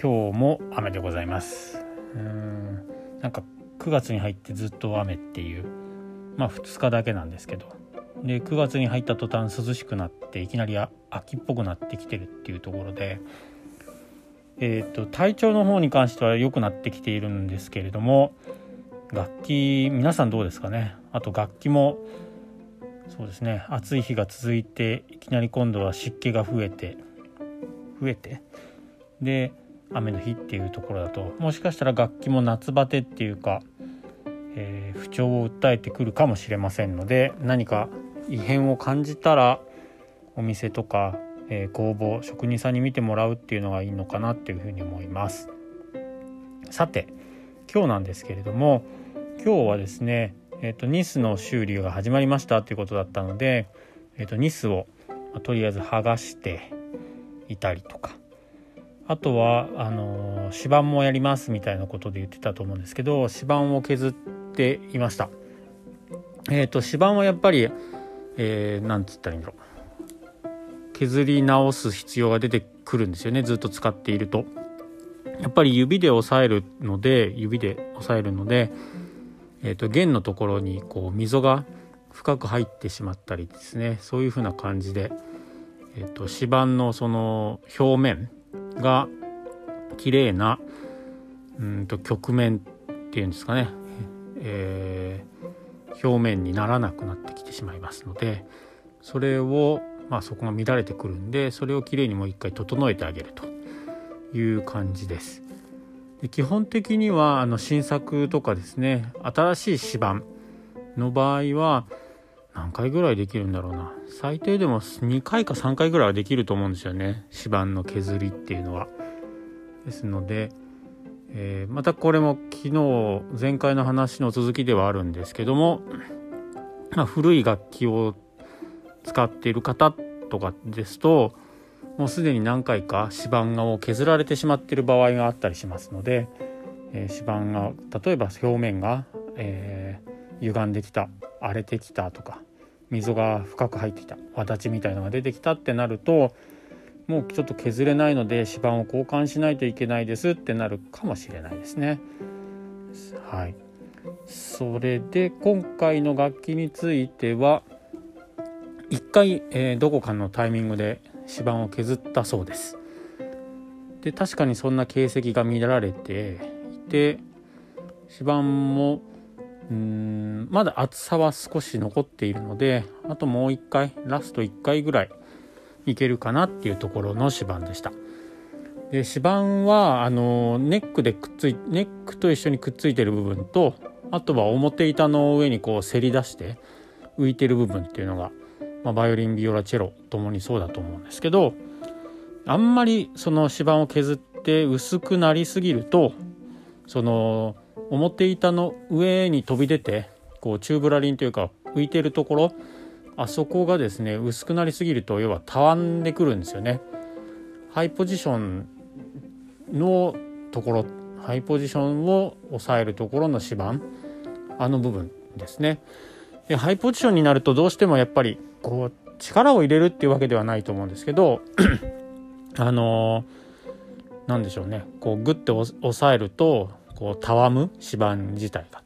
今日も雨でございます。うん。なんか9月に入ってずっと雨っていうまあ2日だけなんですけど。で9月に入った途端涼しくなっていきなり秋っぽくなってきてるっていうところでえーと、体調の方に関しては良くなってきているんですけれども楽器皆さんどうですかね？あと楽器もそうですね暑い日が続いていきなり今度は湿気が増えて増えてで雨の日っていうところだともしかしたら楽器も夏バテっていうか、えー、不調を訴えてくるかもしれませんので何か異変を感じたらお店とか、えー、工房職人さんに見てもらうっていうのがいいのかなっていうふうに思います。さて今日なんですけれども今日はですね、えーと、ニスの修理が始まりましたということだったので、えーとニスを、とりあえず剥がしていたりとかあとはあの指板もやりますみたいなことで言ってたと思うんですけど指板を削っていました。えっ、ー、と指板はやっぱり、えー、つったらいいんだろう削り直す必要が出てくるんですよねずっと使っていると。やっぱり指で押さえるので指で押さえるので、えーと、弦のところにこう溝が深く入ってしまったりですねそういう風な感じで、えーと指板のその表面が綺麗なうんと曲面っていうんですかね、えー、表面にならなくなってきてしまいますのでそれをまあそこが乱れてくるんでそれをきれいにもう一回整えてあげるという感じです。で基本的にはあの新作とかですね新しい指板の場合は何回ぐらいできるんだろうな最低でも2回か3回ぐらいはできると思うんですよね指板の削りっていうのは。ですので、えー、またこれも昨日前回の話の続きではあるんですけども、まあ、古い楽器を使っている方とかですともうすでに何回か指板が削られてしまっている場合があったりしますので、えー、指板が例えば表面が、えー、歪んできた荒れてきたとか溝が深く入ってきた轍みたいのが出てきたってなるともうちょっと削れないので指板を交換しないといけないですってなるかもしれないですね。はい、それで今回の楽器については一回、えー、どこかのタイミングで指板を削ったそうです。で確かにそんな形跡が見られていて指板もうんまだ厚さは少し残っているのであともう一回ラスト1回ぐらいいけるかなっていうところの指板でした。で指板はあのネックでくっついネックと一緒にくっついてる部分とあとは表板の上にこうせり出して浮いてる部分っていうのが、まあ、バイオリンビオラチェロともにそうだと思うんですけどあんまりその指板を削って薄くなりすぎるとその表板の上に飛び出てこうチューブラリンというか浮いてるところあそこがですね薄くなりすぎると要はたわんでくるんですよね。ハイポジションのところハイポジションを抑えるところの指板あの部分ですね。でハイポジションになるとどうしてもやっぱりこう力を入れるっていうわけではないと思うんですけど あのー、でしょうねこうグッて押さえるとこうたわむ指板自体が。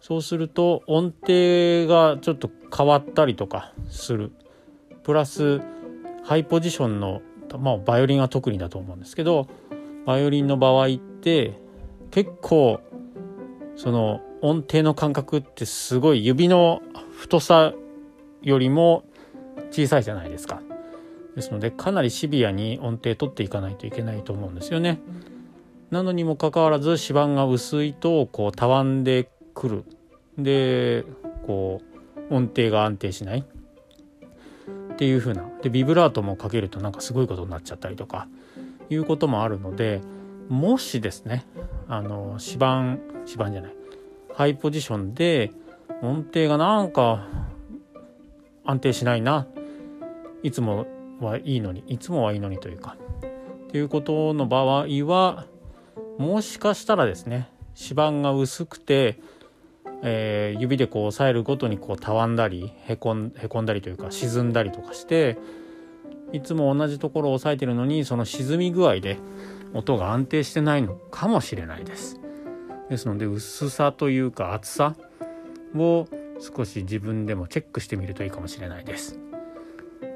そうすると音程がちょっと変わったりとかする。プラスハイポジションのまあバイオリンは特にだと思うんですけどバイオリンの場合って結構その音程の感覚ってすごい指の太さよりも小さいじゃないですか。ですのでかなりシビアに音程取っていかないといけないと思うんですよね。なのにもかかわらず指板が薄いとこうたわんでくる。でこう音程が安定しない。っていう風な。でビブラートもかけるとなんかすごいことになっちゃったりとか。いうこともあるのでもしですねあの指板指板じゃない。ハイポジションで音程がなんか安定しないな。いつもはいいのにいつもはいいのにというか。っていうことの場合はもしかしたらですね指板が薄くて、えー、指でこう押さえるごとにこうたわんだりへこんへこんだりというか沈んだりとかしていつも同じところを押さえてるのにその沈み具合で音が安定してないのかもしれないです。ですので薄さというか厚さを少し自分でもチェックしてみるといいかもしれないです。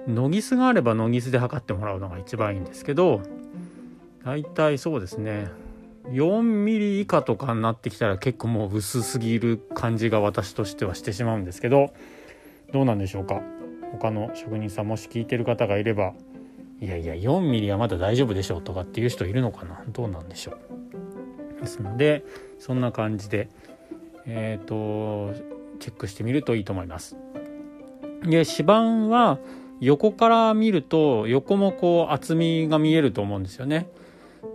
ノギスがあればノギスで測ってもらうのが一番いいんですけど大体そうですね4ミリ以下とかになってきたら結構もう薄すぎる感じが私としてはしてしまうんですけどどうなんでしょうか？他の職人さんもし聞いてる方がいればいやいや4ミリはまだ大丈夫でしょうとかっていう人いるのかな？どうなんでしょう？ですのでそんな感じでえっ、ー、とチェックしてみるといいと思います。で指板は横から見ると横もこう厚みが見えると思うんですよね。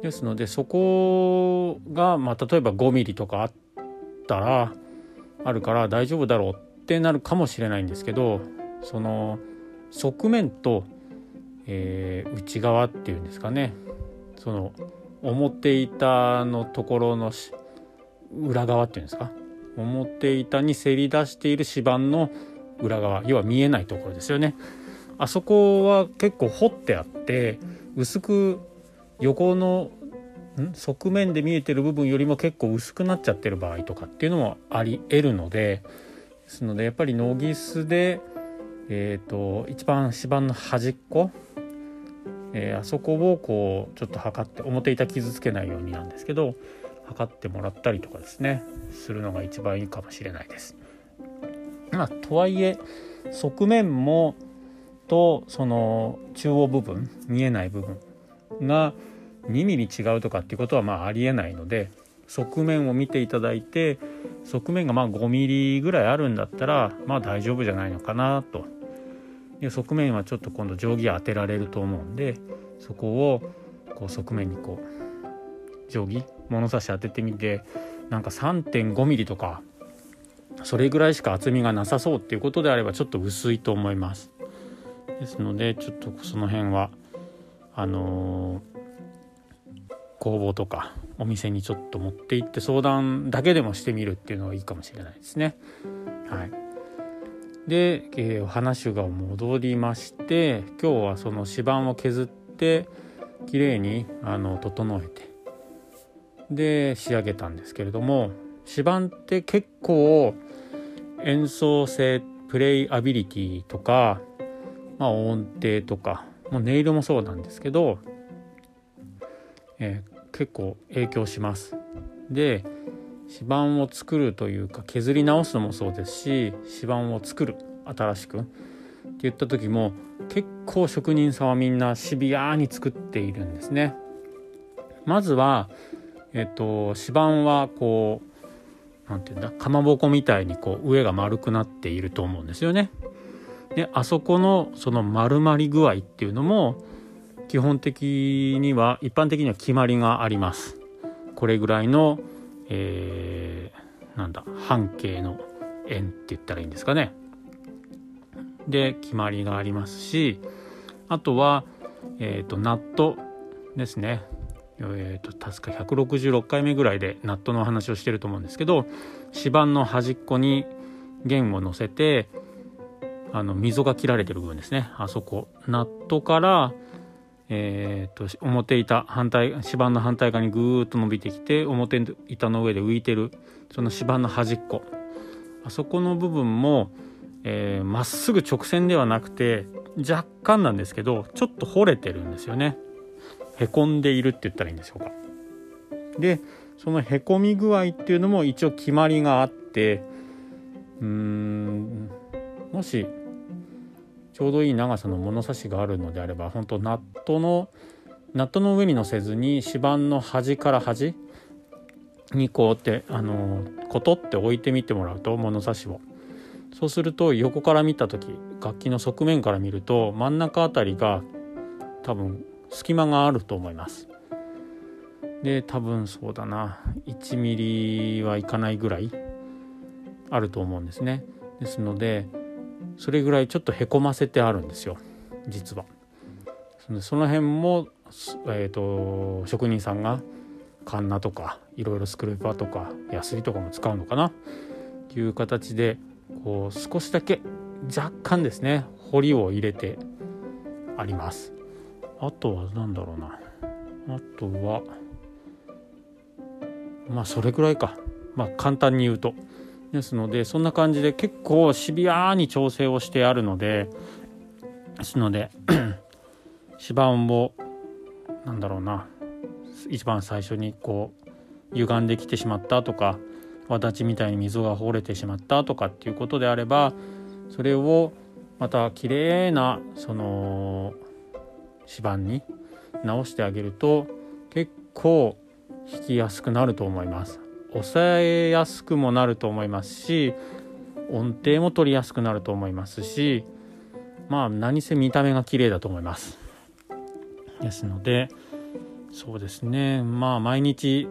ですのでそこが、まあ、例えば5ミリとかあったらあるから大丈夫だろうってなるかもしれないんですけどその側面と、えー、内側っていうんですかね。その表板のところの裏側っていうんですか。表板にせり出している指板の裏側。要は見えないところですよね。あそこは結構掘ってあって薄く横の側面で見えてる部分よりも結構薄くなっちゃってる場合とかっていうのもありえるのでですのでやっぱりノギスで、えーと、一番指板の端っこ、えー、あそこをこうちょっと測って表板傷つけないようになんですけど測ってもらったりとかですねするのが一番いいかもしれないです。まあ、とはいえ側面もとその中央部分見えない部分が2ミリ違うとかっていうことはまあありえないので側面を見ていただいて側面がまあ5ミリぐらいあるんだったらまあ大丈夫じゃないのかなと。で側面はちょっと今度定規当てられると思うんでそこをこう側面にこう定規物差し当ててみてなんか3.5ミリとかそれぐらいしか厚みがなさそうっていうことであればちょっと薄いと思います。ですのでちょっとその辺はあのー、工房とかお店にちょっと持って行って相談だけでもしてみるっていうのがいいかもしれないですね。はい、で、えー、話が戻りまして今日はその指板を削って綺麗にあに整えてで仕上げたんですけれども指板って結構演奏性プレイアビリティとか、まあ、音程とかもう音色もそうなんですけど、えー、結構影響します。で指板を作るというか削り直すのもそうですし指板を作る新しくって言った時も結構職人さんはみんなシビアに作っているんですね。まずは、えっと、指板はこう何て言うんだかまぼこみたいにこう上が丸くなっていると思うんですよね。であそこのその丸まり具合っていうのも基本的には一般的には決まりがあります。これぐらいの、えー、なんだ半径の円って言ったらいいんですかね。で決まりがありますしあとは、えーと、ナットですね。えーと、と確か166回目ぐらいでナットの話をしてると思うんですけど指板の端っこに弦を乗せてあの溝が切られてる部分ですねあそこナットからえーと、表板反対指板の反対側にぐーっと伸びてきて表板の上で浮いてるその指板の端っこ。あそこの部分もま、えー、っすぐ直線ではなくて若干なんですけどちょっと掘れてるんですよね。へこんでいるって言ったらいいんでしょうかでそのへこみ具合っていうのも一応決まりがあってうーんもしちょうどいい長さの物差しがあるのであれば本当ナットのナットの上に乗せずに指板の端から端にこうってあのコトって置いてみてもらうと物差しを。そうすると横から見た時楽器の側面から見ると真ん中あたりが多分隙間があると思います。で多分そうだな。1ミリはいかないぐらいあると思うんですね。ですのでそれぐらいちょっとへこませてあるんですよ。実は。その辺も、えーと、職人さんがカンナとかいろいろスクレーパーとかヤスリとかも使うのかな？っていう形でこう少しだけ若干ですね彫りを入れてあります。あとは何だろうな。あとはまあそれぐらいか。まあ簡単に言うと。ですのでそんな感じで結構シビアに調整をしてあるのでですので 指板をなんだろうな一番最初にこう歪んできてしまったとか轍みたいに溝が掘れてしまったとかっていうことであればそれをまた綺麗なその指板に直してあげると結構弾きやすくなると思います。抑えやすくもなると思いますし音程も取りやすくなると思いますしまあ何せ見た目が綺麗だと思います。ですのでそうですね。まあ毎日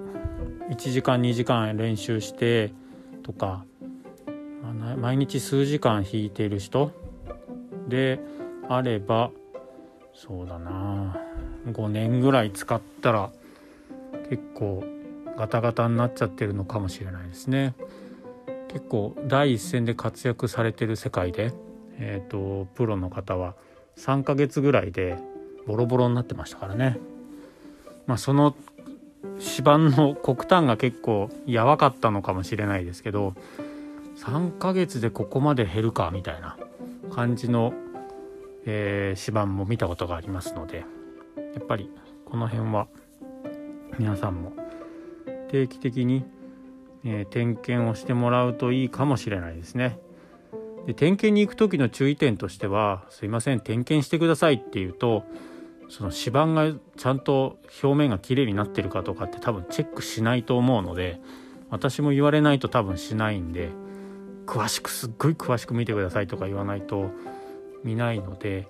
1時間2時間練習してとか、まあ、毎日数時間弾いている人であればそうだな。5年ぐらい使ったら結構ガタガタになっちゃってるのかもしれないですね。結構第一線で活躍されてる世界で、えーと、プロの方は3ヶ月ぐらいでボロボロになってましたからね。まあ、その指板の黒炭が結構やばかったのかもしれないですけど3ヶ月でここまで減るかみたいな感じの、えー、指板も見たことがありますのでやっぱりこの辺は皆さんも定期的に、えー、点検をしてもらうといいかもしれないですね。で点検に行く時の注意点としては「すいません点検してください」って言うとその指板がちゃんと表面がきれいになってるかとかって多分チェックしないと思うので私も言われないと多分しないんで詳しくすっごい詳しく見てくださいとか言わないと見ないので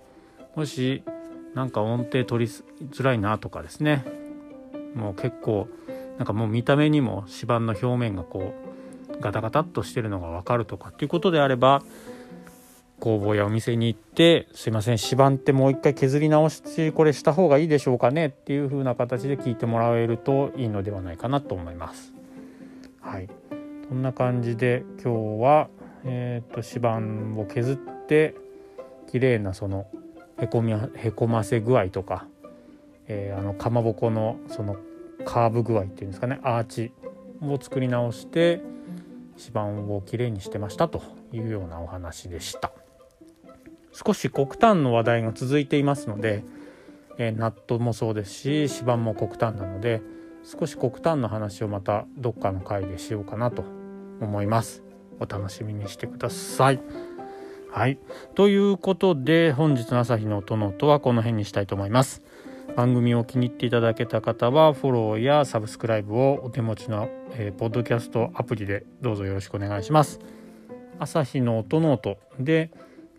もしなんか音程取りづらいなとかですねもう結構なんかもう見た目にも指板の表面がこうガタガタっとしてるのが分かるとかっていうことであれば工房やお店に行って「すいません指板ってもう一回削り直しこれした方がいいでしょうかね」っていう風な形で聞いてもらえるといいのではないかなと思います。はいそんな感じで今日は、えーと、指板を削って綺麗なそのへこみへこませ具合とか、えー、あのかまぼこのそのカーブ具合っていうんですかね。アーチを作り直して指板をきれいにしてましたというようなお話でした。少し黒炭の話題が続いていますので、えー、ナットもそうですし指板も黒炭なので少し黒炭の話をまたどっかの回でしようかなと思います。お楽しみにしてください。はい。ということで本日の朝日の音ノートはこの辺にしたいと思います。番組を気に入っていただけた方はフォローやサブスクライブをお手持ちの、えー、ポッドキャストアプリでどうぞよろしくお願いします。朝日の音ノートで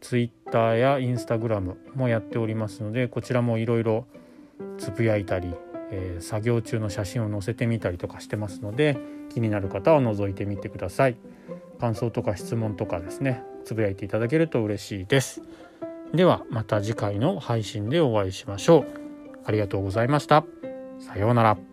Twitter や Instagram もやっておりますのでこちらもいろいろつぶやいたり、えー、作業中の写真を載せてみたりとかしてますので気になる方は覗いてみてください。感想とか質問とかですねつぶやいていただけると嬉しいです。ではまた次回の配信でお会いしましょう。ありがとうございました。さようなら。